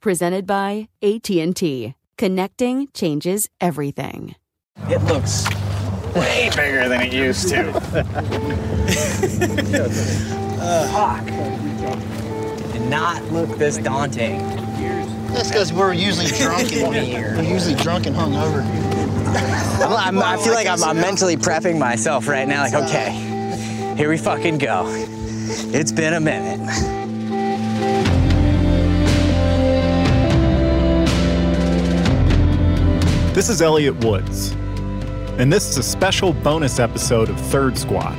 Presented by AT&T. Connecting changes everything. It looks way bigger than it used to. Fuck. Did not look this daunting. That's because we're usually drunk and we're usually drunk and hungover. I'm, I'm, I feel like I'm, I'm mentally prepping myself right now. Like, okay, here we fucking go. It's been a minute. This is Elliott Woods, and this is a special bonus episode of Third Squad.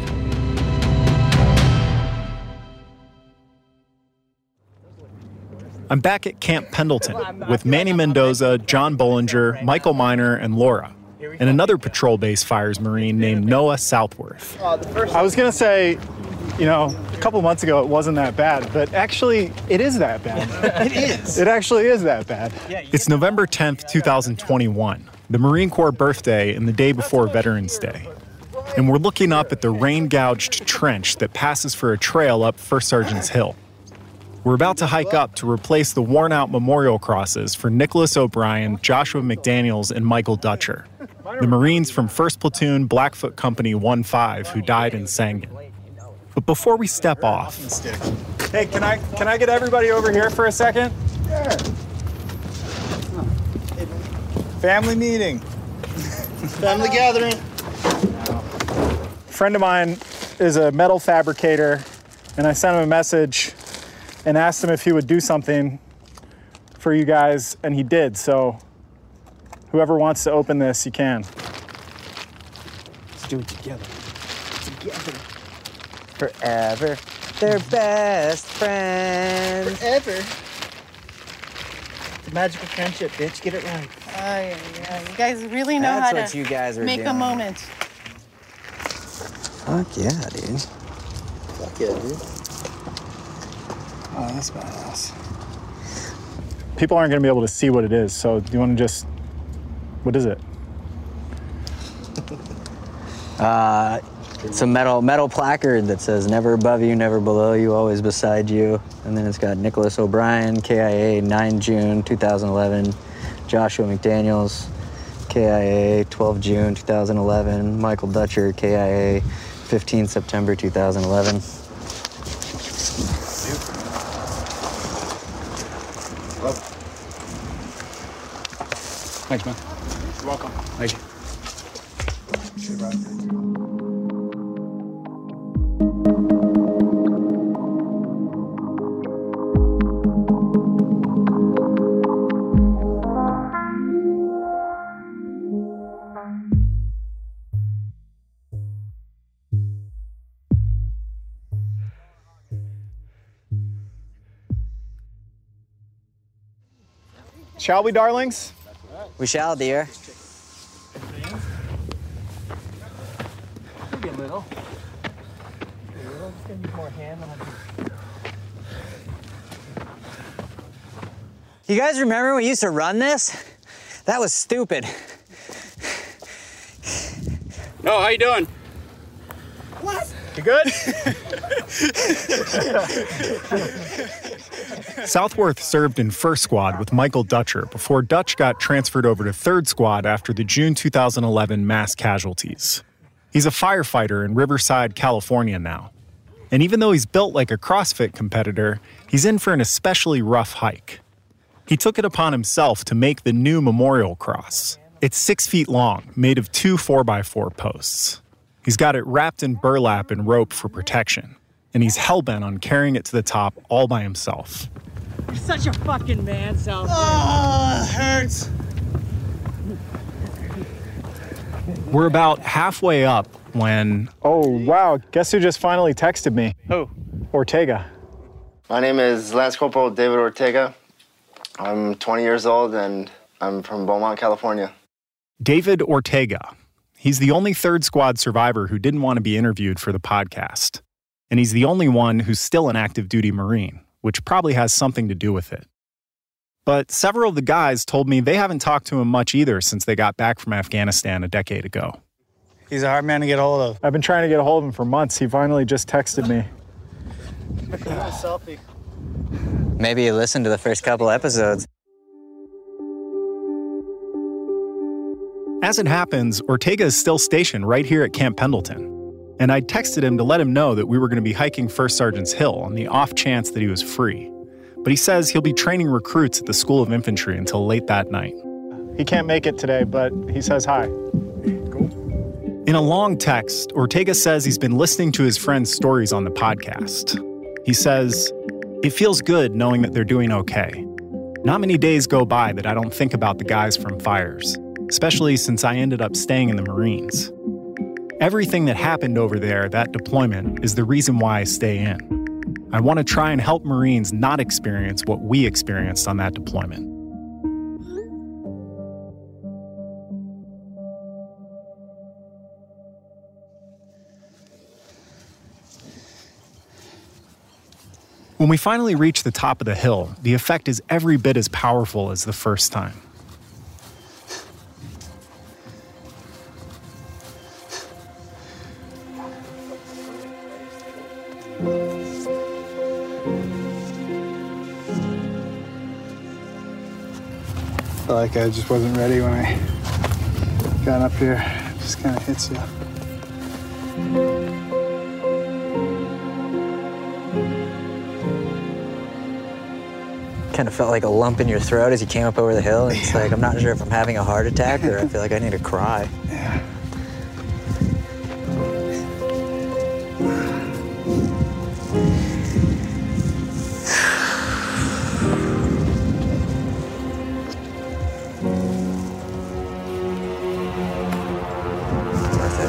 I'm back at Camp Pendleton with Manny Mendoza, John Bollinger, Michael Miner, and Laura, and another patrol base fires Marine named Noah Southworth. I was going to say, you know, a couple months ago it wasn't that bad, but actually it is that bad. It is. It actually is that bad. It's November 10th, 2021, the Marine Corps birthday and the day before Veterans Day. And we're looking up at the rain gouged trench that passes for a trail up First Sergeant's Hill. We're about to hike up to replace the worn out memorial crosses for Nicholas O'Brien, Joshua McDaniels, and Michael Dutcher, the Marines from 1st Platoon Blackfoot Company 1 5 who died in Sangin. But before we step off, Hey, can I can I get everybody over here for a second? Family meeting. Family gathering. A friend of mine is a metal fabricator, and I sent him a message and asked him if he would do something for you guys, and he did. So, whoever wants to open this, you can. Let's do it together. Together. Forever. They're best friends. Ever. The magical friendship, bitch. Get it right. Oh, yeah, ay. You guys really know That's how what to you guys are make a moment. Fuck yeah, dude. Fuck yeah, dude. Oh, that's badass. People aren't going to be able to see what it is, so do you want to just. What is it? Uh, it's a metal metal placard that says "Never above you, never below you, always beside you," and then it's got Nicholas O'Brien, KIA, 9 June 2011, Joshua McDaniels, KIA, 12 June 2011, Michael Dutcher, KIA, 15 September 2011. Thanks, man. Thank you. Shall we, darlings? We shall, dear. You guys remember when we used to run this? That was stupid. No, how you doing? What? You good? Southworth served in first squad with Michael Dutcher before Dutch got transferred over to third squad after the June 2011 mass casualties. He's a firefighter in Riverside, California now. And even though he's built like a CrossFit competitor, he's in for an especially rough hike. He took it upon himself to make the new memorial cross. It's six feet long, made of two 4x4 posts. He's got it wrapped in burlap and rope for protection, and he's hellbent on carrying it to the top all by himself. You're such a fucking man, South. Ah, oh, hurts. We're about halfway up when. Oh, wow. Guess who just finally texted me? Who? Ortega. My name is Lance Corporal David Ortega. I'm 20 years old and I'm from Beaumont, California. David Ortega. He's the only third squad survivor who didn't want to be interviewed for the podcast. And he's the only one who's still an active duty Marine, which probably has something to do with it. But several of the guys told me they haven't talked to him much either since they got back from Afghanistan a decade ago. He's a hard man to get a hold of. I've been trying to get a hold of him for months. He finally just texted me. selfie. Maybe you listened to the first couple episodes. As it happens, Ortega is still stationed right here at Camp Pendleton. And I texted him to let him know that we were going to be hiking First Sergeant's Hill on the off chance that he was free. But he says he'll be training recruits at the School of Infantry until late that night. He can't make it today, but he says hi. In a long text, Ortega says he's been listening to his friends' stories on the podcast. He says, It feels good knowing that they're doing okay. Not many days go by that I don't think about the guys from fires, especially since I ended up staying in the Marines. Everything that happened over there, that deployment, is the reason why I stay in. I want to try and help Marines not experience what we experienced on that deployment. When we finally reach the top of the hill, the effect is every bit as powerful as the first time. like I just wasn't ready when I got up here. Just kind of hits you. Kind of felt like a lump in your throat as you came up over the hill. It's like, I'm not sure if I'm having a heart attack or I feel like I need to cry. Yeah. Worth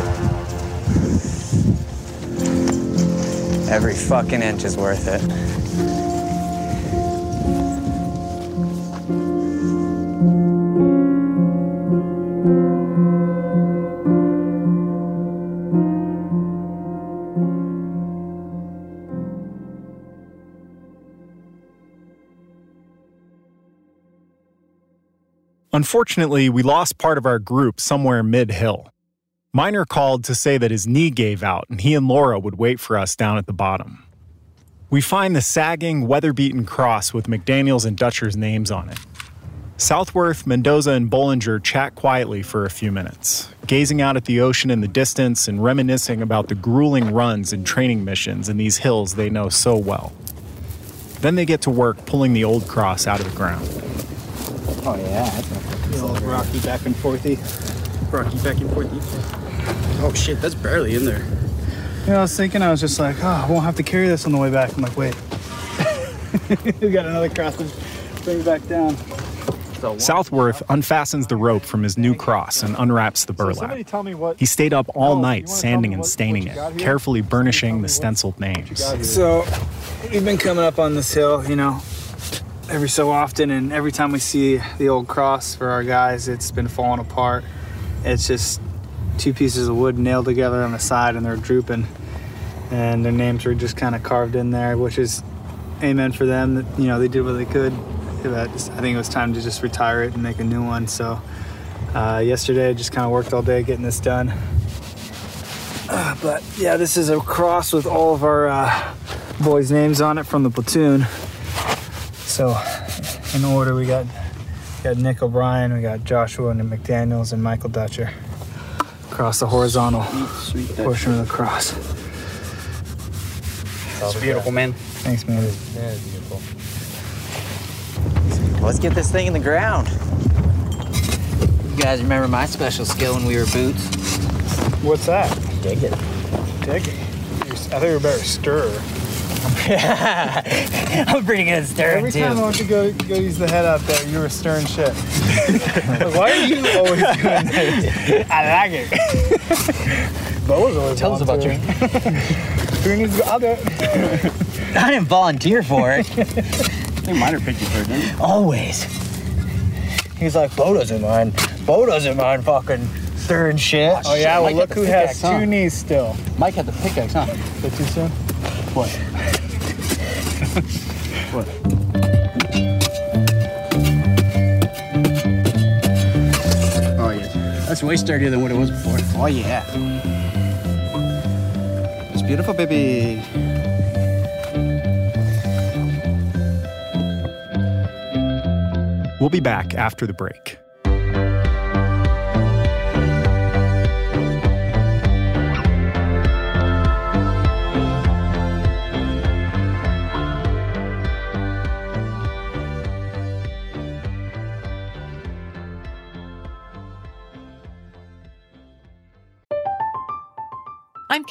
it. Every fucking inch is worth it. Unfortunately, we lost part of our group somewhere mid hill. Miner called to say that his knee gave out and he and Laura would wait for us down at the bottom. We find the sagging, weather beaten cross with McDaniels and Dutcher's names on it. Southworth, Mendoza, and Bollinger chat quietly for a few minutes, gazing out at the ocean in the distance and reminiscing about the grueling runs and training missions in these hills they know so well. Then they get to work pulling the old cross out of the ground. Oh, yeah. The old Rocky back and forthy. Rocky back and forthy. Oh shit, that's barely in there. You know, I was thinking, I was just like, oh, I won't have to carry this on the way back. I'm like, wait. we got another cross to bring back down. Southworth unfastens the rope from his new cross and unwraps the burlap. Somebody tell me what. He stayed up all No, night you wanna tell sanding and staining what you it, carefully burnishing the stenciled names. So, we've been coming up on this hill, you know, every so often, and every time we see the old cross for our guys, it's been falling apart. It's just two pieces of wood nailed together on the side, and they're drooping, and their names were just kind of carved in there, which is amen for them. You know, they did what they could. But I think it was time to just retire it and make a new one. So uh, yesterday, I just kind of worked all day getting this done. Uh, but yeah, this is a cross with all of our uh, boys' names on it from the platoon. So, in order, we got we got Nick O'Brien, we got Joshua and McDaniel's, and Michael Dutcher across the horizontal sweet, sweet portion of the cross. It's beautiful, man. Thanks, man. Yeah, beautiful. Let's get this thing in the ground. You guys remember my special skill when we were boots? What's that? Dig it. Digging. I thought you were better stir. I'm pretty good at stirring Every too. time I want to go go use the head out there, you were stirring shit. Like, why are you always doing this? I like it. Bo always Tell us about you. Who needs to go? I'll do it. I didn't volunteer for it. I think Miner picked you for it, didn't he? Always. He's like, Bo doesn't mind. Bo doesn't mind fucking stirring shit. Oh yeah, well Mike look had the who has pickaxe, huh? two knees still. Mike had the pickaxe, huh? Is that too soon? What? What? Oh yeah, that's way sturdier than what it was before. Oh yeah. It's beautiful, baby. We'll be back after the break.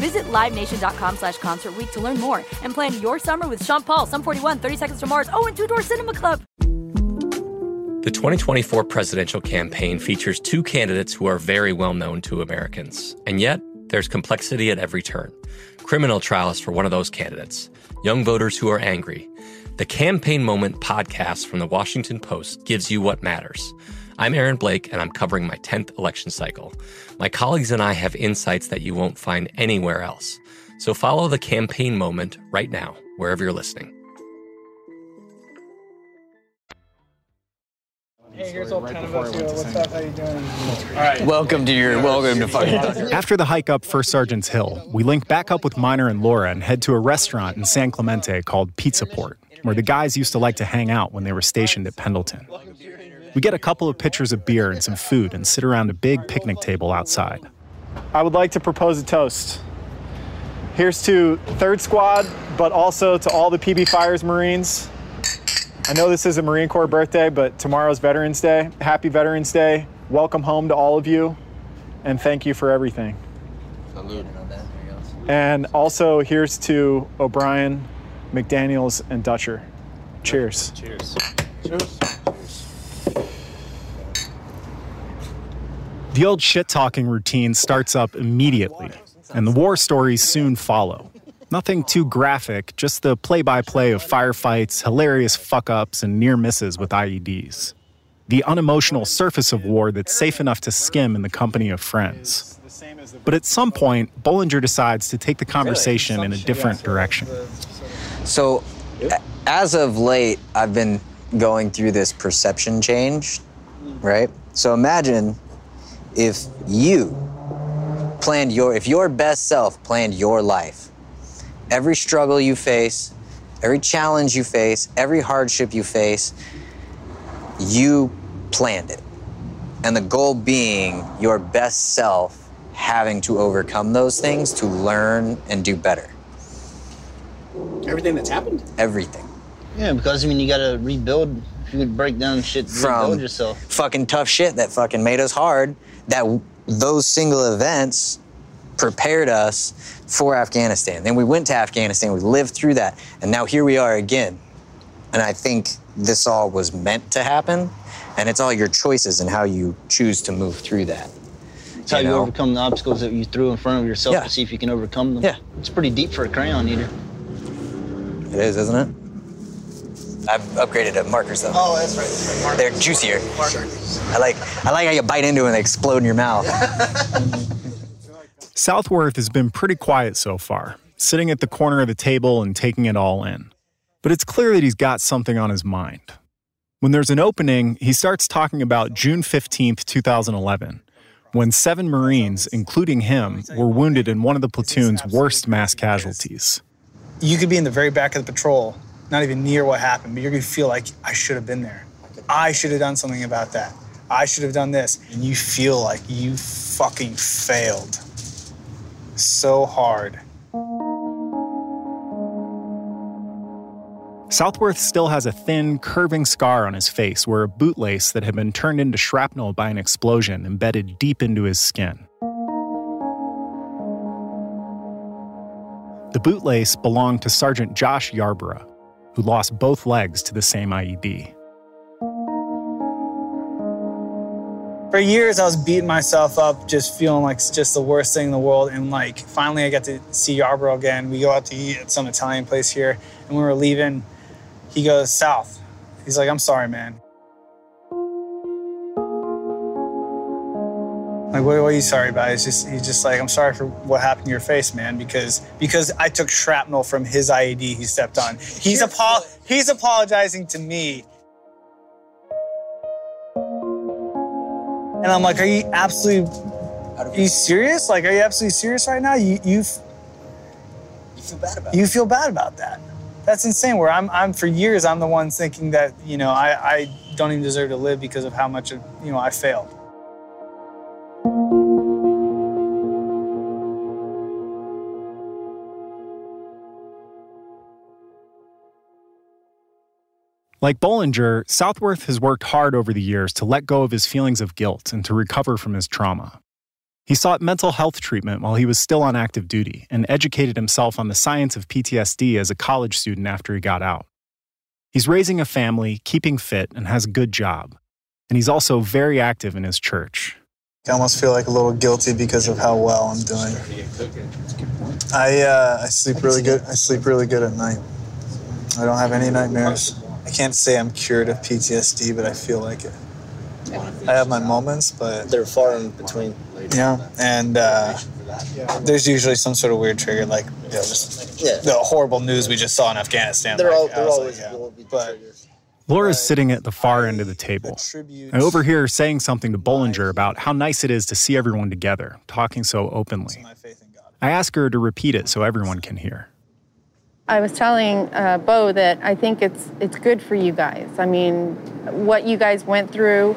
Visit LiveNation.com slash Concert to learn more and plan your summer with Sean Paul, Sum 41, 30 Seconds to Mars, oh, and Two Door Cinema Club. The 2024 presidential campaign features two candidates who are very well known to Americans. And yet, there's complexity at every turn. Criminal trials for one of those candidates, young voters who are angry. The Campaign Moment podcast from the Washington Post gives you what matters. I'm Aaron Blake, and I'm covering my 10th election cycle. My colleagues and I have insights that you won't find anywhere else. So follow the campaign moment right now, wherever you're listening. Hey, here's all 10 of us here. What's up? How you doing? All right. Welcome to your welcome to fucking. After the hike up First Sergeant's Hill, we link back up with Miner and Laura and head to a restaurant in San Clemente called Pizza Port, where the guys used to like to hang out when they were stationed at Pendleton. We get a couple of pitchers of beer and some food and sit around a big picnic table outside. I would like to propose a toast. Here's to Third Squad, but also to all the PB Fires Marines. I know this is a Marine Corps birthday, but tomorrow's Veterans Day. Happy Veterans Day. Welcome home to all of you, and thank you for everything. Salute. And also, here's to O'Brien, McDaniels, and Dutcher. Cheers. Cheers. Cheers. The old shit talking routine starts up immediately, and the war stories soon follow. Nothing too graphic, just the play by play of firefights, hilarious fuck ups, and near misses with IEDs. The unemotional surface of war that's safe enough to skim in the company of friends. But at some point, Bollinger decides to take the conversation in a different direction. So, as of late, I've been going through this perception change, right? So imagine if you planned your, if your best self planned your life, every struggle you face, every challenge you face, every hardship you face, you planned it. And the goal being your best self having to overcome those things to learn and do better. Everything that's happened? Everything. Yeah, because I mean, you gotta rebuild. If you would break down shit, From rebuild yourself. fucking tough shit that fucking made us hard, that those single events prepared us for Afghanistan. Then we went to Afghanistan, we lived through that, and now here we are again. And I think this all was meant to happen, and it's all your choices and how you choose to move through that. It's how you, know? overcome the obstacles that you threw in front of yourself Yeah. to see if you can overcome them. Yeah. It's pretty deep for a crayon eater. It is, isn't it? I've upgraded to markers though. Oh, that's right. They're juicier. I like I like how you bite into it and they explode in your mouth. Southworth has been pretty quiet so far, sitting at the corner of the table and taking it all in. But it's clear that he's got something on his mind. When there's an opening, he starts talking about June 15th, 2011, when seven Marines, including him, were wounded in one of the platoon's worst mass casualties. You could be in the very back of the patrol, not even near what happened, but you're gonna feel like I should have been there. I should have done something about that. I should have done this. And you feel like you fucking failed so hard. Southworth still has a thin, curving scar on his face where a bootlace that had been turned into shrapnel by an explosion embedded deep into his skin. The bootlace belonged to Sergeant Josh Yarborough, who lost both legs to the same IED. For years, I was beating myself up, just feeling like it's just the worst thing in the world. And like, finally, I got to see Yarborough again. We go out to eat at some Italian place here, and we were leaving, he goes south. He's like, "I'm sorry, man." Like, what, what are you sorry about? He's just, he's just like, I'm sorry for what happened to your face, man, because because I took shrapnel from his IED he stepped on. He's apo- he's apologizing to me. And I'm like, are you absolutely, are you serious? Like, are you absolutely serious right now? You you You feel bad about you feel bad about that. That's insane. Where I'm, I'm for years, I'm the one thinking that you know I, I don't even deserve to live because of how much of, you know I failed. Like Bollinger, Southworth has worked hard over the years to let go of his feelings of guilt and to recover from his trauma. He sought mental health treatment while he was still on active duty and educated himself on the science of PTSD as a college student after he got out. He's raising a family, keeping fit, and has a good job. And he's also very active in his church. I almost feel like a little guilty because of how well I'm doing. I uh, I sleep really good. I sleep really good at night. I don't have any nightmares. I can't say I'm cured of PTSD, but I feel like it. I have my moments, but they're far in between. Yeah, and uh, there's usually some sort of weird trigger, like you know, just Yeah. the horrible news we just saw in Afghanistan. They're like, all they're always like, yeah. will be But Laura's sitting at the far end of the table. I overhear her saying something to Bollinger about how nice it is to see everyone together, talking so openly. I ask her to repeat it so everyone can hear. I was telling uh, Bo that I think it's it's good for you guys. I mean, what you guys went through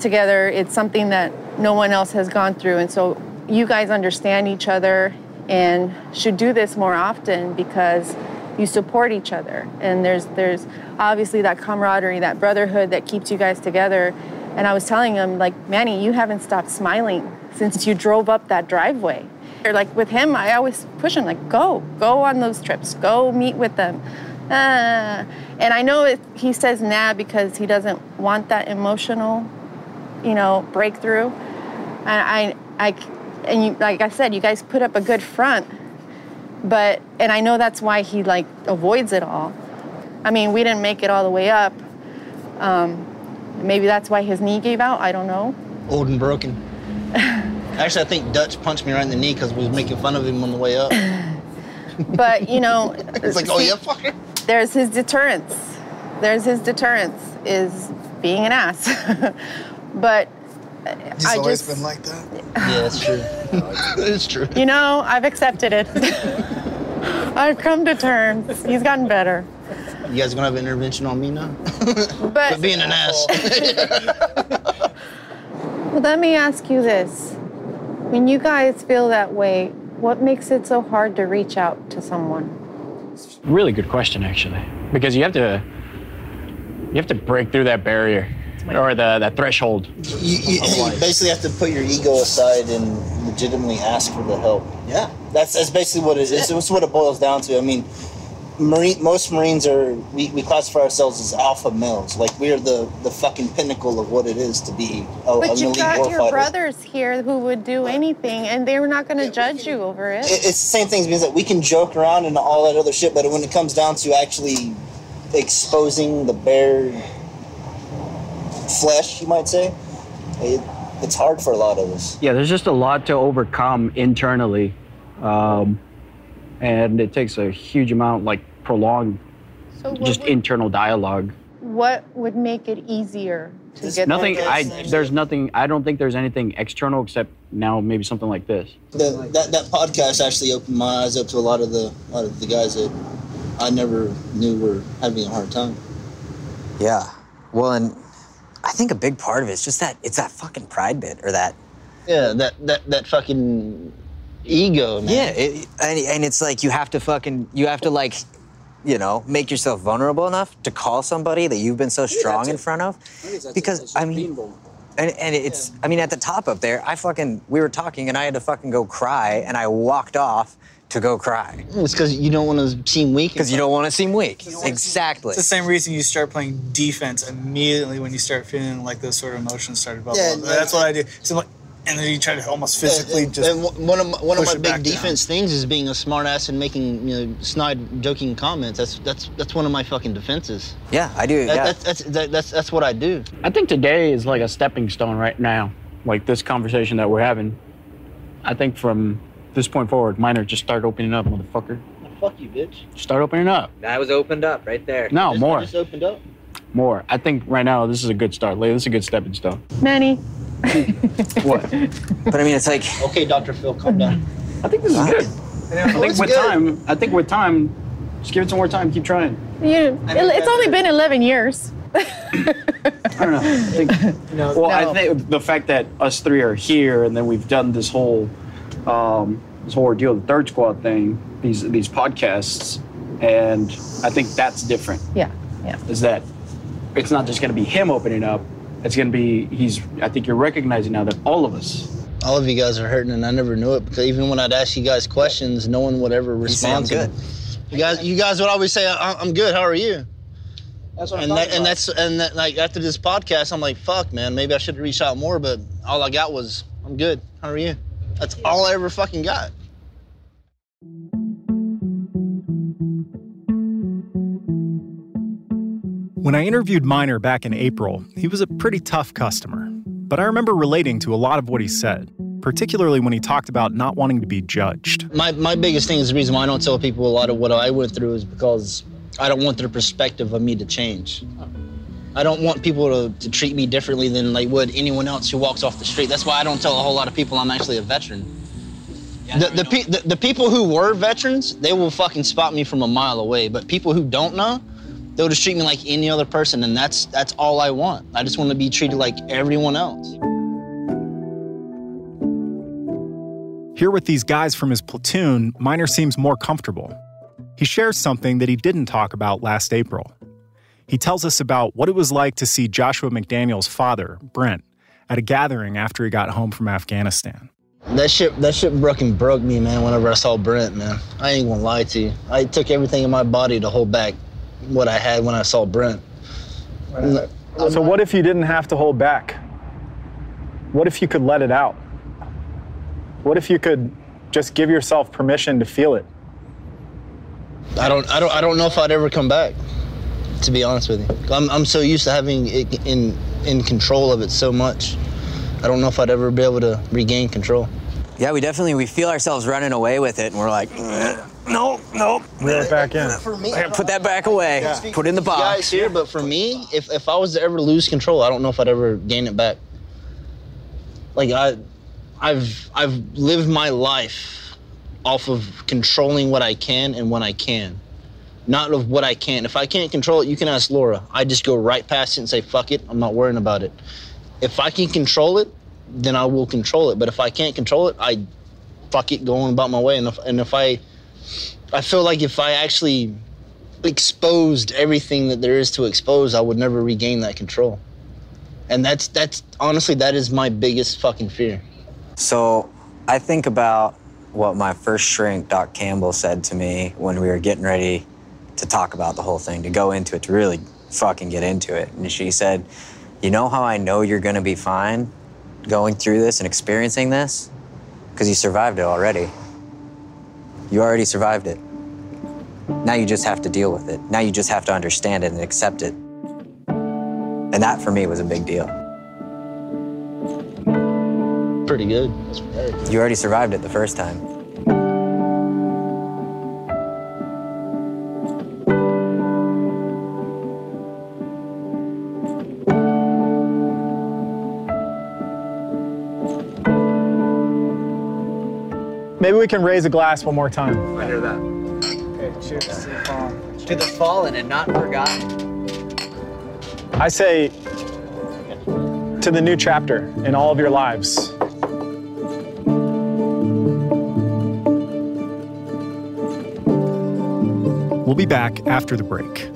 together, it's something that no one else has gone through, and so you guys understand each other and should do this more often because you support each other. And there's there's obviously that camaraderie, that brotherhood that keeps you guys together. And I was telling him like, Manny, you haven't stopped smiling since you drove up that driveway. Like with him, I always push him like, go, go on those trips, go meet with them. Ah. And I know it, he says nah because he doesn't want that emotional, you know, breakthrough. And I, I, and you, like I said, you guys put up a good front, but and I know that's why he like avoids it all. I mean, we didn't make it all the way up. Um, maybe that's why his knee gave out. I don't know. Old and broken. Actually, I think Dutch punched me right in the knee because we was making fun of him on the way up. But you know, It's like, oh yeah, fucker. There's his deterrence. There's his deterrence is being an ass. but He's I always just, been like that. Yeah, it's true. it's true. you know, I've accepted it. I've come to terms. He's gotten better. You guys gonna have an intervention on me now? But For being an ass. Well, let me ask you this. When you guys feel that way, what makes it so hard to reach out to someone? Really good question, actually, because you have to you have to break through that barrier or the that threshold. you, you, you basically have to put your ego aside and legitimately ask for the help. Yeah, that's that's basically what it is. It's what it boils down to. I mean, Marine, most Marines are we, we classify ourselves as alpha males. Like we are the the fucking pinnacle of what it is to be a, But an you elite got your warfighter. brothers here who would do anything, and they're not going to judge you over it. It- It's the same things because that we can joke around and all that other shit, but when it comes down to actually exposing the bare flesh, you might say, it, it's hard for a lot of us. Yeah, there's just a lot to overcome internally, um, and it takes a huge amount, like prolonged, So just would, internal dialogue. what would make it easier to get Nothing. I there's nothing. I don't think there's anything external except now maybe something like this. The, that that podcast actually opened my eyes up to a lot of the a lot of the guys that I never knew were having a hard time. Yeah. Well, and I think a big part of it is just that it's that fucking pride bit or that. Yeah, that that that fucking ego, man. Yeah, it, and, and it's like you have to fucking you have to like, you know, make yourself vulnerable enough to call somebody that you've been so strong in front of, because I mean. And, and it's, I mean, at the top up there, I fucking, we were talking and I had to fucking go cry and I walked off to go cry. It's because you don't want to seem weak. Because you don't want to seem weak. Exactly. It's the same reason you start playing defense immediately when you start feeling like those sort of emotions start bubbling. Yeah, That's what I do. So like, and then you try to almost physically and, just. and one of my, one of my big back down. defense things is being a smartass and making you know snide joking comments. That's that's that's one of my fucking defenses. Yeah, I do. That, yeah. That's that's that, that's that's what I do. I think today is like a stepping stone right now, like this conversation that we're having. I think from this point forward, Miner just start opening up, motherfucker. Fuck you, bitch. Start opening up. That was opened up right there. No, Just- more. Just opened up. More. I think right now this is a good start. Like, This is a good stepping stone. Manny. What? But I mean, it's like. Okay, Dr. Phil, calm down. I think this is good. I think with good. time, I think with time, just give it some more time. Keep trying. You, it's only been 11 years. I don't know. I think, well, I think the fact that us three are here and then we've done this whole, um, this whole ordeal, the third squad thing, these these podcasts, and I think that's different. Yeah, yeah. Is that it's not just going to be him opening up. It's going to be he's. I think you're recognizing now that all of us. All of you guys are hurting, and I never knew it because even when I'd ask you guys questions, no one would ever say, "I'm respond. to me. You guys, you guys would always say, "I- "I'm good. How are you?" That's what and that, and that's and that like after this podcast, I'm like, fuck, man, maybe I should reach out more. But all I got was, I'm good. How are you? That's all I ever fucking got. When I interviewed Miner back in April, he was a pretty tough customer. But I remember relating to a lot of what he said, particularly when he talked about not wanting to be judged. My my biggest thing is the reason why I don't tell people a lot of what I went through is because I don't want their perspective of me to change. I don't want people to, to treat me differently than they would anyone else who walks off the street. That's why I don't tell a whole lot of people I'm actually a veteran. the, the, pe- the, the people who were veterans, they will fucking spot me from a mile away. But people who don't know, they'll just treat me like any other person, and that's that's all I want. I just want to be treated like everyone else. Here with these guys from his platoon, Miner seems more comfortable. He shares something that he didn't talk about last April. He tells us about what it was like to see Joshua McDaniel's father, Brent, at a gathering after he got home from Afghanistan. That shit, that shit fucking broke me, man. Whenever I saw Brent, man, I ain't gonna lie to you. I took everything in my body to hold back what I had when I saw Brent. So what if you didn't have to hold back? What if you could let it out? What if you could just give yourself permission to feel it? I don't, I don't, I don't know if I'd ever come back. To be honest with you, I'm, I'm so used to having it in in control of it so much. I don't know if I'd ever be able to regain control. Yeah, we definitely we feel ourselves running away with it, and we're like, no, no, reel it back in. For me, put uh, that back away. Yeah. Put it in the box. Guys here, but for me, if, if I was to ever lose control, I don't know if I'd ever gain it back. Like I, I've I've lived my life off of controlling what I can and when I can, not of what I can't. If I can't control it, you can ask Laura. I just go right past it and say fuck it. I'm not worrying about it. If I can control it, then I will control it. But if I can't control it, I fuck it, going about my way. And if, and if I, I feel like if I actually exposed everything that there is to expose, I would never regain that control. And that's that's honestly that is my biggest fucking fear. So I think about what my first shrink, Doc Campbell, said to me when we were getting ready to talk about the whole thing, to go into it, to really fucking get into it. And she said, You know how I know you're gonna be fine going through this and experiencing this? Because you survived it already. You already survived it. Now you just have to deal with it. Now you just have to understand it and accept it. And that for me was a big deal. Pretty good. You already survived it the first time. Maybe we can raise a glass one more time. I hear that. Okay, cheers to the fall. To the fallen and not forgotten. I say to the new chapter in all of your lives. We'll be back after the break.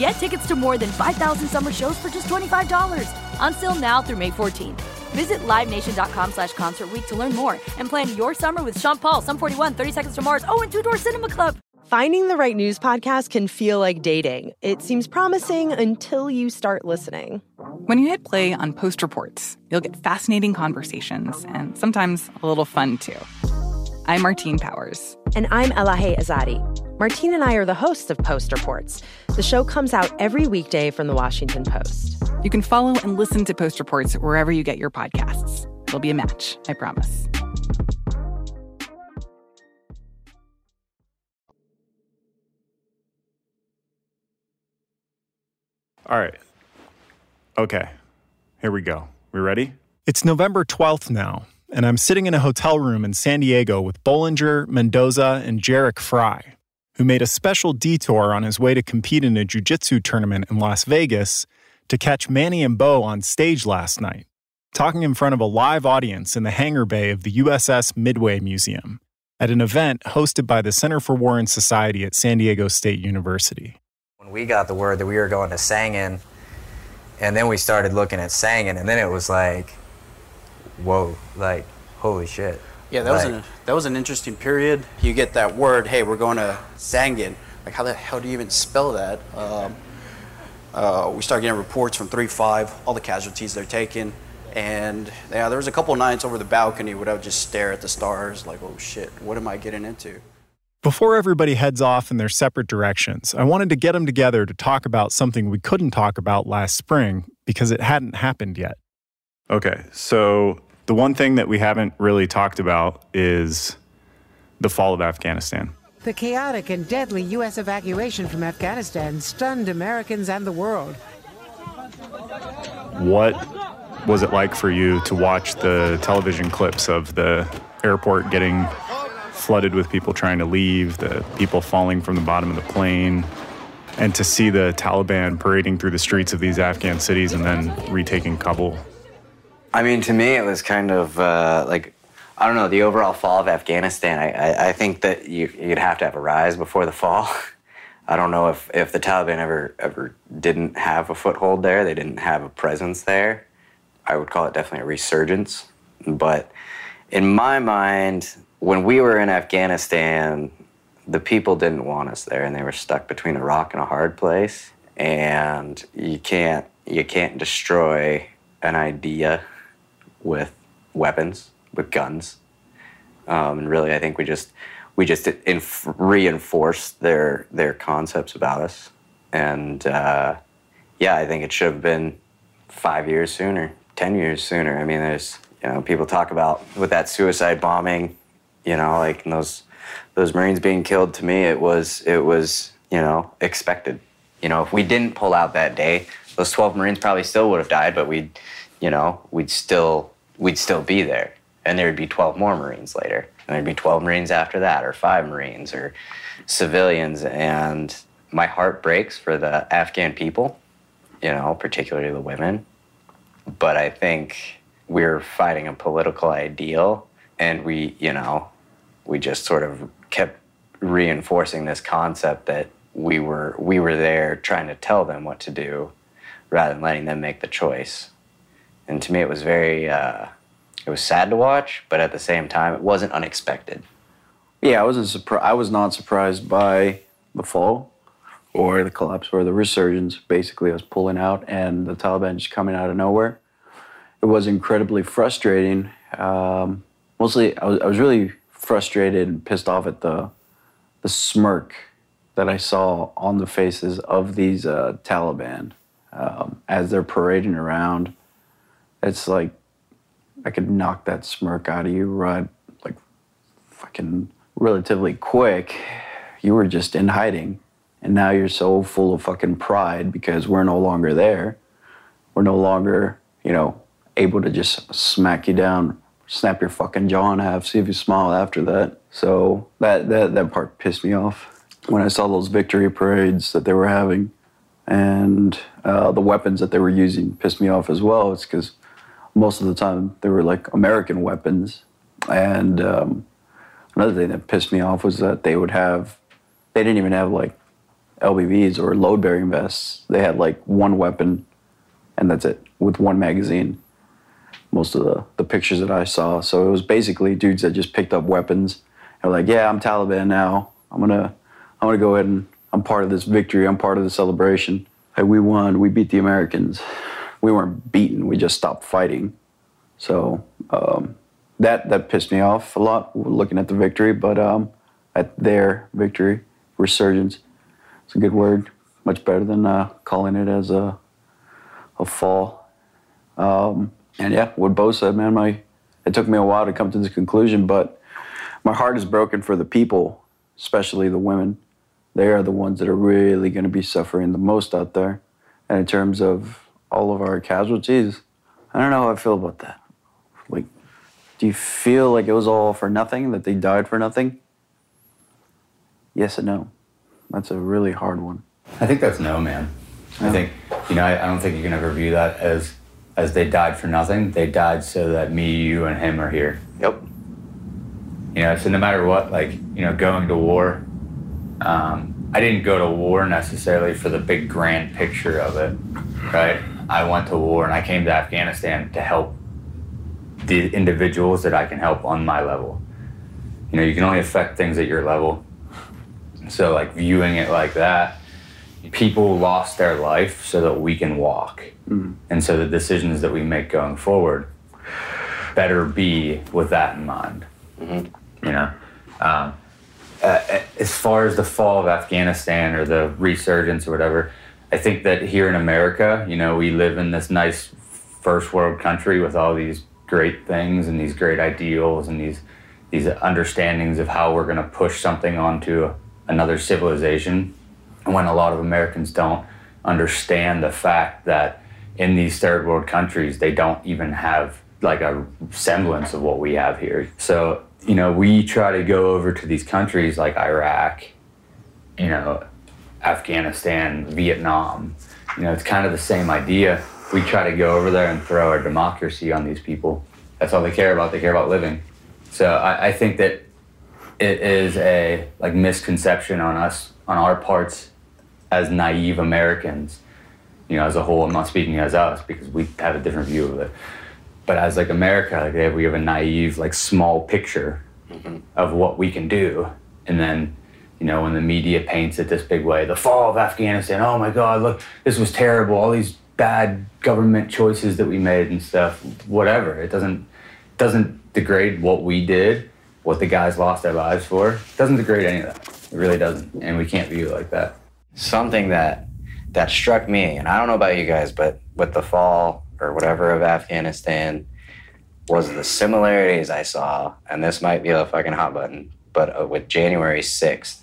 Get tickets to more than 5,000 summer shows for just $25. Until now through May 14th. Visit LiveNation.com slash Concert Week to learn more and plan your summer with Sean Paul, Sum 41, 30 Seconds to Mars, oh, and Two Door Cinema Club. Finding the right news podcast can feel like dating. It seems promising until you start listening. When you hit play on Post Reports, you'll get fascinating conversations and sometimes a little fun too. I'm Martine Powers. And I'm Elahe Azadi. Martine and I are the hosts of Post Reports. The show comes out every weekday from the Washington Post. You can follow and listen to Post Reports wherever you get your podcasts. It'll be a match, I promise. All right. Okay. Here we go. We ready? It's November 12th now, and I'm sitting in a hotel room in San Diego with Bollinger, Mendoza, and Jarek Fry, who made a special detour on his way to compete in a jiu jitsu tournament in Las Vegas to catch Manny and Bo on stage last night, talking in front of a live audience in the hangar bay of the USS Midway Museum. at an event hosted by the Center for War and Society at San Diego State University. When we got the word that we were going to Sangin, and then we started looking at Sangin, and then it was like, whoa, like, holy shit. Yeah, that was an that was an interesting period. You get that word, hey, we're going to Sangin. Like, how the hell do you even spell that? Um, uh, we start getting reports from 3-5, all the casualties they're taking. And yeah, there was a couple nights over the balcony where I would just stare at the stars like, oh shit, what am I getting into? Before everybody heads off in their separate directions, I wanted to get them together to talk about something we couldn't talk about last spring because it hadn't happened yet. Okay, so the one thing that we haven't really talked about is the fall of Afghanistan. The chaotic and deadly U.S. evacuation from Afghanistan stunned Americans and the world. What was it like for you to watch the television clips of the airport getting flooded with people trying to leave, the people falling from the bottom of the plane, and to see the Taliban parading through the streets of these Afghan cities and then retaking Kabul? I mean, to me, it was kind of uh, like, I don't know, the overall fall of Afghanistan. I, I, I think that you, you'd have to have a rise before the fall. I don't know if, if the Taliban ever ever didn't have a foothold there, they didn't have a presence there. I would call it definitely a resurgence. But in my mind, when we were in Afghanistan, the people didn't want us there, and they were stuck between a rock and a hard place. And you can't you can't destroy an idea with weapons, with guns. Um, and really, I think we just we just inf- reinforced their their concepts about us. And uh, yeah, I think it should have been five years sooner, ten years sooner. I mean, there's you know people talk about with that suicide bombing, you know, like those those Marines being killed. To me, it was it was you know expected. You know, if we didn't pull out that day, those 12 Marines probably still would have died, but we'd you know we'd still we'd still be there, and there would be 12 more Marines later, and there'd be 12 Marines after that, or five Marines, or civilians, and my heart breaks for the Afghan people, you know, particularly the women. But I think we're fighting a political ideal, and we, you know, we just sort of kept reinforcing this concept that we were we were there trying to tell them what to do, rather than letting them make the choice. And to me, it was very, uh, it was sad to watch, but at the same time, it wasn't unexpected. Yeah, I wasn't surprised. I was not surprised by the fall or the collapse or the resurgence. Basically, I was pulling out and the Taliban just coming out of nowhere. It was incredibly frustrating. Um, mostly, I was, I was really frustrated and pissed off at the the smirk that I saw on the faces of these uh, Taliban um, as they're parading around. It's like I could knock that smirk out of you right, like fucking relatively quick. You were just in hiding, and now you're so full of fucking pride because we're no longer there. We're no longer, you know, able to just smack you down, snap your fucking jaw in half, see if you smile after that. So that that that part pissed me off when I saw those victory parades that they were having, and uh, the weapons that they were using pissed me off as well. It's because most of the time they were like American weapons, and um, another thing that pissed me off was that they would have they didn't even have like LBVs or load bearing vests. They had like one weapon, and that's it with one magazine. Most of the, the pictures that I saw. So it was basically dudes that just picked up weapons. They're like, yeah, I'm Taliban now. I'm gonna I'm gonna go ahead and I'm part of this victory. I'm part of the celebration. Hey, we won. We beat the Americans. We weren't beaten. We just stopped fighting. So um, that that pissed me off a lot looking at the victory, but um, at their victory resurgence, it's a good word. Much better than uh, calling it as a a fall. Um, and yeah, what Bo said, man, my it took me a while to come to this conclusion, but my heart is broken for the people, especially the women. They are the ones that are really going to be suffering the most out there. And in terms of all of our casualties, I don't know how I feel about that. Like, do you feel like it was all for nothing, that they died for nothing? Yes and no. That's a really hard one. I think that's no, man. I think you know. I, I don't think you can ever view that as as they died for nothing. They died so that me, you, and him are here. Yep. You know, so no matter what, like you know, going to war. Um, I didn't go to war necessarily for the big grand picture of it, right? I went to war and I came to Afghanistan to help the individuals that I can help on my level. You know, you can only affect things at your level. So, like, viewing it like that, people lost their life so that we can walk. Mm. And so the decisions that we make going forward better be with that in mind. You know, um, uh, as far as the fall of Afghanistan or the resurgence or whatever, I think that here in America, you know, we live in this nice first world country with all these great things and these great ideals and these these understandings of how we're going to push something onto another civilization. And when a lot of Americans don't understand the fact that in these third world countries, they don't even have like a semblance of what we have here. So, you know, we try to go over to these countries like Iraq, you know, Afghanistan, Vietnam. You know, it's kind of the same idea. We try to go over there and throw our democracy on these people. That's all they care about. They care about living. So I, I think that it is a like misconception on us, on our parts, as naive Americans. You know, as a whole. I'm not speaking as us because we have a different view of it. But as like America, like we have a naive, like small picture mm-hmm. of what we can do, and then you know, when the media paints it this big way, the fall of Afghanistan, oh my God, look, this was terrible, all these bad government choices that we made and stuff, whatever. It doesn't doesn't degrade what we did, what the guys lost their lives for. It doesn't degrade any of that. It really doesn't. And we can't view it like that. something that that struck me and i don't know about you guys but with the fall or whatever of afghanistan was the similarities i saw and this might be a fucking hot button but uh, with january 6th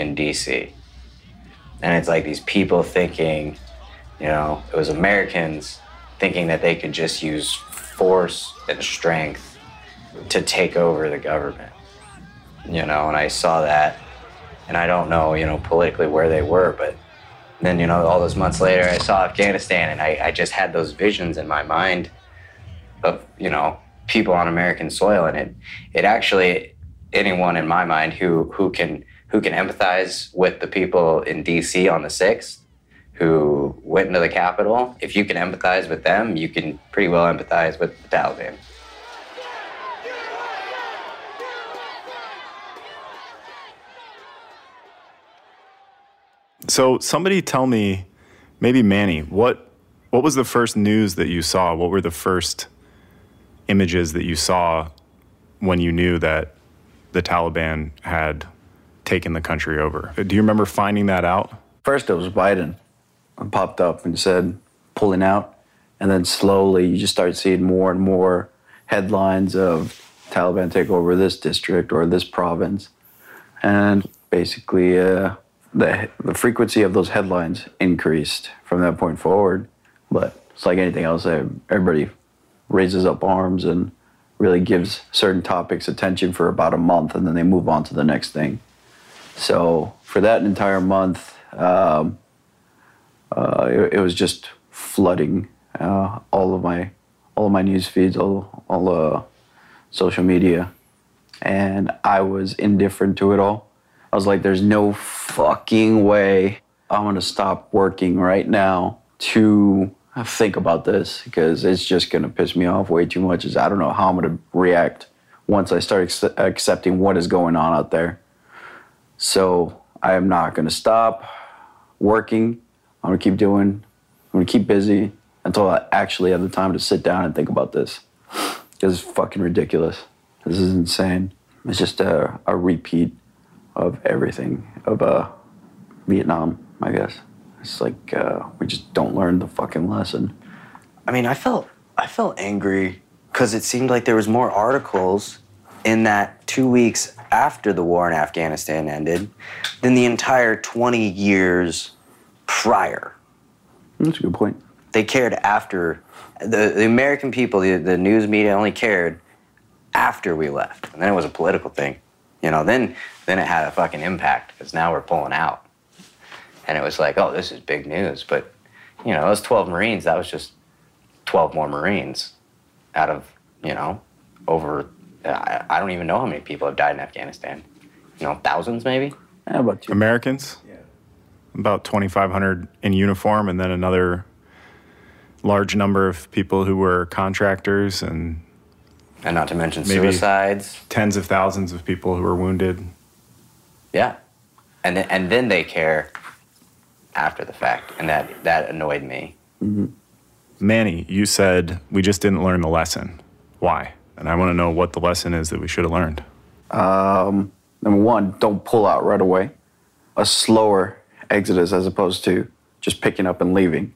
in dc and it's like these people thinking you know it was americans thinking that they could just use force and strength to take over the government you know and i saw that. And I don't know, you know, politically where they were, but then, you know, all those months later, I saw Afghanistan, and I, I just had those visions in my mind of, you know, people on American soil, and it, it actually, anyone in my mind who who can who can empathize with the people in D.C. on the sixth, who went into the Capitol, if you can empathize with them, you can pretty well empathize with the Taliban. So somebody tell me, maybe Manny, what what was the first news that you saw? What were the first images that you saw when you knew that the Taliban had taken the country over? Do you remember finding that out? First, it was Biden popped up and said pulling out, and then slowly you just start seeing more and more headlines of Taliban take over this district or this province, and basically uh, the the frequency of those headlines increased from that point forward. But it's like anything else, eh, everybody raises up arms and really gives certain topics attention for about a month, and then they move on to the next thing. So for that entire month, um, uh, it, it was just flooding uh, all of my all of my news feeds, all all uh, social media, and I was indifferent to it all. I was like, "There's no fucking way I'm gonna stop working right now to think about this because it's just gonna piss me off way too much. Is I don't know how I'm gonna react once I start accepting what is going on out there. So I am not gonna stop working. I'm gonna keep doing. I'm gonna keep busy until I actually have the time to sit down and think about this. This is fucking ridiculous. This is insane. It's just a, a repeat of everything of uh, Vietnam, I guess. It's like uh, we just don't learn the fucking lesson. I mean, I felt I felt angry because it seemed like there was more articles in that two weeks after the war in Afghanistan ended than the entire 20 years prior. That's a good point. They cared after the, the American people, the, the news media only cared after we left, and then it was a political thing. You know, then then it had a fucking impact because now we're pulling out, and it was like, oh, this is big news. But you know, those 12 Marines, that was just 12 more Marines out of you know over I, I don't even know how many people have died in Afghanistan. You know, thousands maybe. How about you? Americans? Yeah. About 2,500 in uniform, and then another large number of people who were contractors and. And not to mention maybe suicides. Tens of thousands of people who were wounded. Yeah. And then, and then they care after the fact, and that, that annoyed me. Mm-hmm. Manny, you said we just didn't learn the lesson. Why? And I want to know what the lesson is that we should have learned. Um, number one, don't pull out right away. A slower exodus as opposed to just picking up and leaving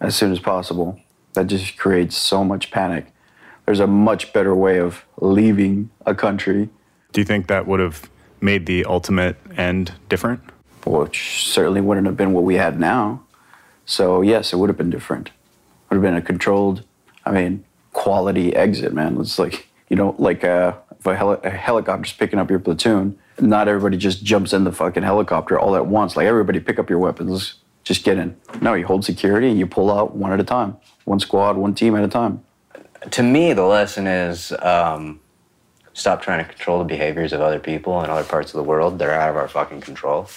as soon as possible. That just creates so much panic. There's a much better way of leaving a country. Do you think that would have made the ultimate end different? Which certainly wouldn't have been what we had now. So, yes, it would have been different. Would have been a controlled, I mean, quality exit, man. It's like, you know, like uh, if a, heli- a helicopter's picking up your platoon, not everybody just jumps in the fucking helicopter all at once. Like, everybody pick up your weapons, just get in. No, you hold security and you pull out one at a time, one squad, one team at a time. To me, the lesson is um, stop trying to control the behaviors of other people in other parts of the world. They're out of our fucking control.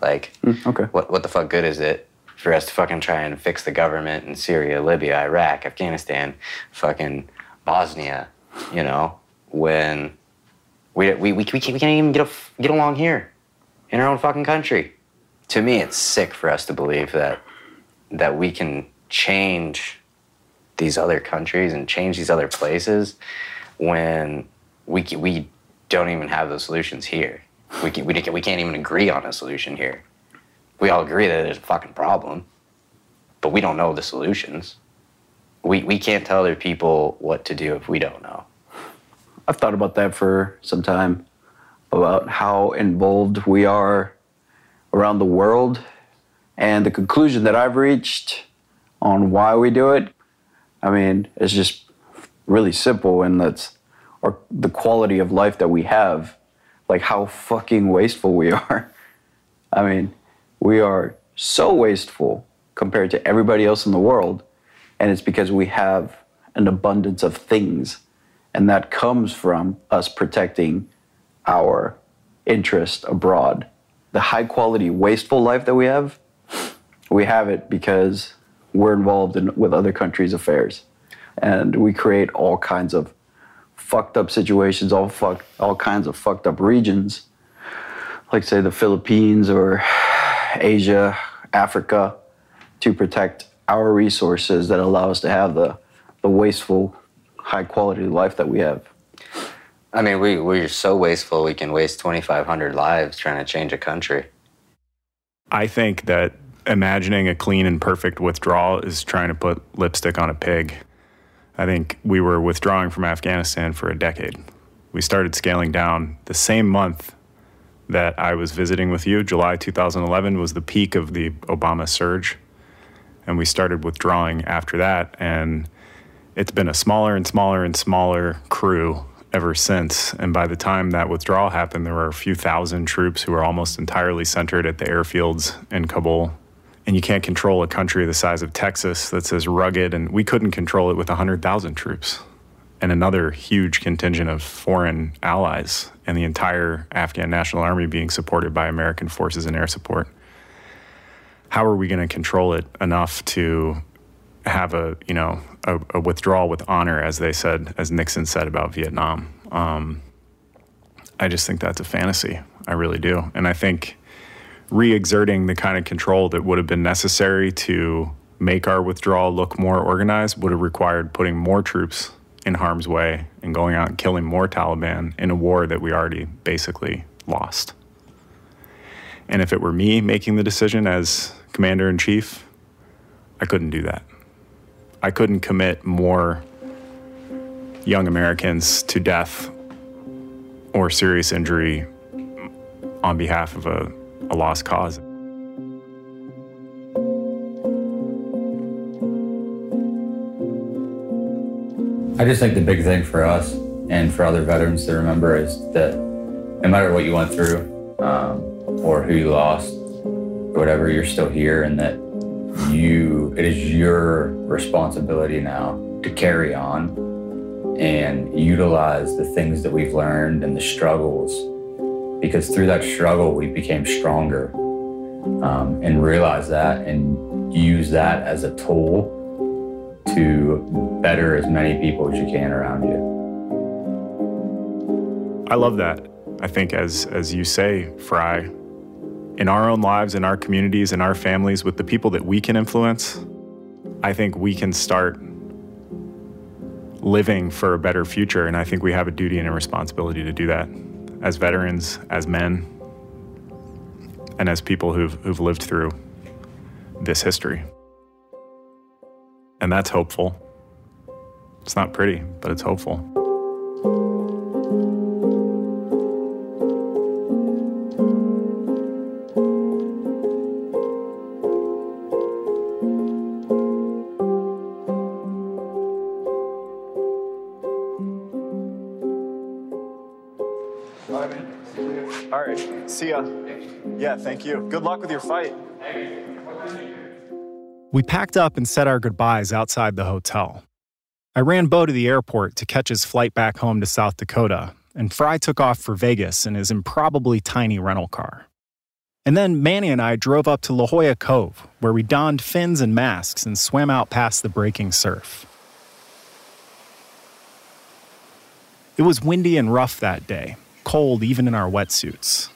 Like, okay. what, what the fuck good is it for us to fucking try and fix the government in Syria, Libya, Iraq, Afghanistan, fucking Bosnia, you know, when we, we, we, we, can't, we can't even get, a, get along here in our own fucking country. To me, it's sick for us to believe that, that we can change these other countries and change these other places when we, we don't even have the solutions here. We, can, we, we can't even agree on a solution here. We all agree that there's a fucking problem, but we don't know the solutions. We, we can't tell other people what to do if we don't know. I've thought about that for some time about how involved we are around the world. And the conclusion that I've reached on why we do it, I mean, it's just really simple, and that's our, the quality of life that we have, like how fucking wasteful we are. I mean, we are so wasteful compared to everybody else in the world, and it's because we have an abundance of things, and that comes from us protecting our interest abroad. The high quality, wasteful life that we have, we have it because we're involved in, with other countries' affairs. And we create all kinds of fucked up situations, all, fuck, all kinds of fucked up regions, like, say, the Philippines or Asia, Africa, to protect our resources that allow us to have the, the wasteful, high quality life that we have. I mean, we, we're so wasteful, we can waste 2,500 lives trying to change a country. I think that imagining a clean and perfect withdrawal is trying to put lipstick on a pig. I think we were withdrawing from Afghanistan for a decade. We started scaling down the same month that I was visiting with you. July 2011 was the peak of the Obama surge. And we started withdrawing after that. And it's been a smaller and smaller and smaller crew ever since. And by the time that withdrawal happened, there were a few thousand troops who were almost entirely centered at the airfields in Kabul. And you can't control a country the size of Texas that's as rugged, and we couldn't control it with 100,000 troops and another huge contingent of foreign allies, and the entire Afghan National Army being supported by American forces and air support. How are we going to control it enough to have a you know a, a withdrawal with honor, as they said, as Nixon said about Vietnam? Um, I just think that's a fantasy. I really do, and I think re-exerting the kind of control that would have been necessary to make our withdrawal look more organized would have required putting more troops in harm's way and going out and killing more Taliban in a war that we already basically lost. And if it were me making the decision as commander in chief, I couldn't do that. I couldn't commit more young Americans to death or serious injury on behalf of a, a lost cause. I just think the big thing for us and for other veterans to remember is that no matter what you went through um, or who you lost whatever, you're still here and that you, it is your responsibility now to carry on and utilize the things that we've learned and the struggles. Because through that struggle we became stronger um, and realize that and use that as a tool to better as many people as you can around you. I love that. I think, as as you say, Fry, in our own lives, in our communities, in our families, with the people that we can influence, I think we can start living for a better future. And I think we have a duty and a responsibility to do that as veterans, as men, and as people who've, who've lived through this history. And that's hopeful. It's not pretty, but it's hopeful. All right. See ya. Yeah, thank you. Good luck with your fight. We packed up and said our goodbyes outside the hotel. I ran Bo to the airport to catch his flight back home to South Dakota, and Fry took off for Vegas in his improbably tiny rental car. And then Manny and I drove up to La Jolla Cove, where we donned fins and masks and swam out past the breaking surf. It was windy and rough that day, cold even in our wetsuits.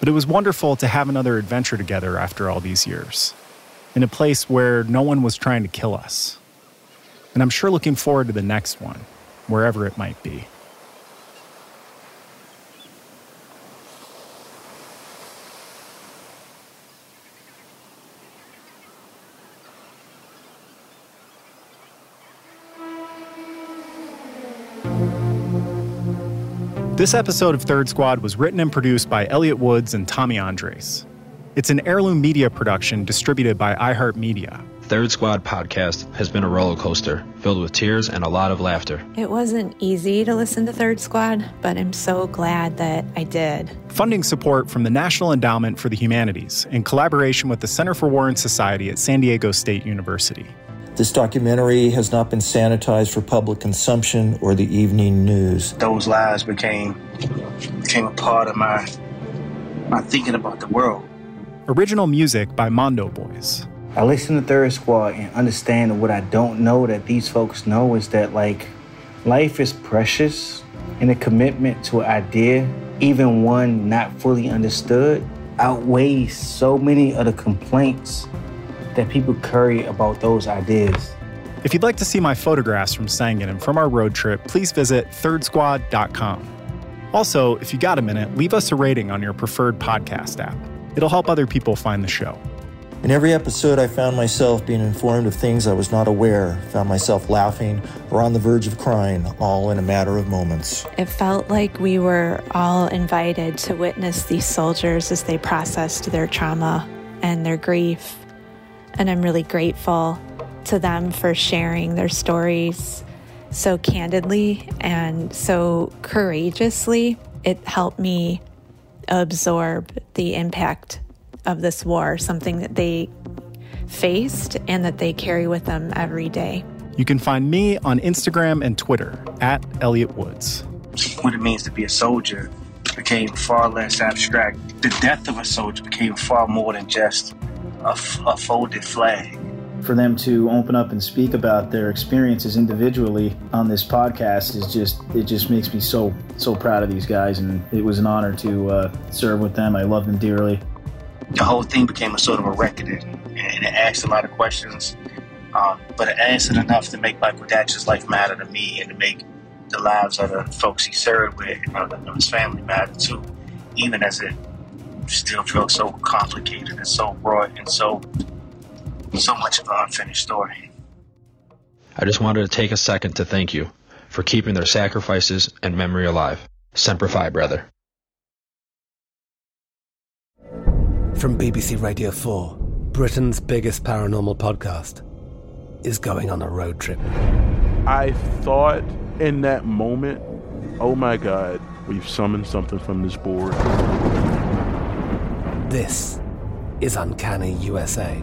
But it was wonderful to have another adventure together after all these years, in a place where no one was trying to kill us. And I'm sure looking forward to the next one, wherever it might be. This episode of Third Squad was written and produced by Elliott Woods and Tommy Andres. It's an heirloom media production distributed by iHeartMedia. Third Squad podcast has been a roller coaster filled with tears and a lot of laughter. It wasn't easy to listen to Third Squad, but I'm so glad that I did. Funding support from the National Endowment for the Humanities in collaboration with the Center for War and Society at San Diego State University. This documentary has not been sanitized for public consumption or the evening news. Those lives became became a part of my my thinking about the world. Original music by Mondo Boys. I listen to Third Squad and understand what I don't know that these folks know is that like life is precious and a commitment to an idea, even one not fully understood, outweighs so many of the complaints that people carry about those ideas. If you'd like to see my photographs from Sangin and from our road trip, please visit thirdsquad.com. Also, if you got a minute, leave us a rating on your preferred podcast app. It'll help other people find the show. In every episode, I found myself being informed of things I was not aware, found myself laughing or on the verge of crying, all in a matter of moments. It felt like we were all invited to witness these soldiers as they processed their trauma and their grief. And I'm really grateful to them for sharing their stories so candidly and so courageously. It helped me absorb the impact of this war, something that they faced and that they carry with them every day. You can find me on Instagram and Twitter at Elliott Woods. What it means to be a soldier became far less abstract. The death of a soldier became far more than just a, f- a folded flag. For them to open up and speak about their experiences individually on this podcast is just it just makes me so so proud of these guys and it was an honor to uh, serve with them. I love them dearly. The whole thing became a sort of a record and it asked a lot of questions, um, but it answered enough to make Michael Datcher's life matter to me and to make the lives of the folks he served with and his family matter too, even as it still feels so complicated and so broad and so so much of an unfinished story. I just wanted to take a second to thank you for keeping their sacrifices and memory alive. Semper Fi, brother. From BBC Radio 4, Britain's biggest paranormal podcast is going on a road trip. I thought in that moment, oh my God, we've summoned something from this board. This is Uncanny USA.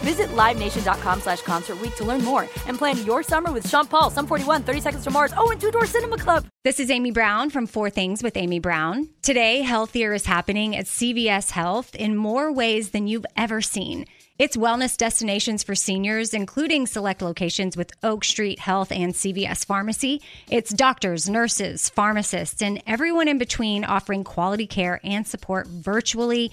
Visit LiveNation.com slash Concert to learn more and plan your summer with Sean Paul, Sum 41, 30 Seconds to Mars, oh, and Two Door Cinema Club. This is Amy Brown from Four Things with Amy Brown. Today, Healthier is happening at CVS Health in more ways than you've ever seen. It's wellness destinations for seniors, including select locations with Oak Street Health and CVS Pharmacy. It's doctors, nurses, pharmacists, and everyone in between offering quality care and support virtually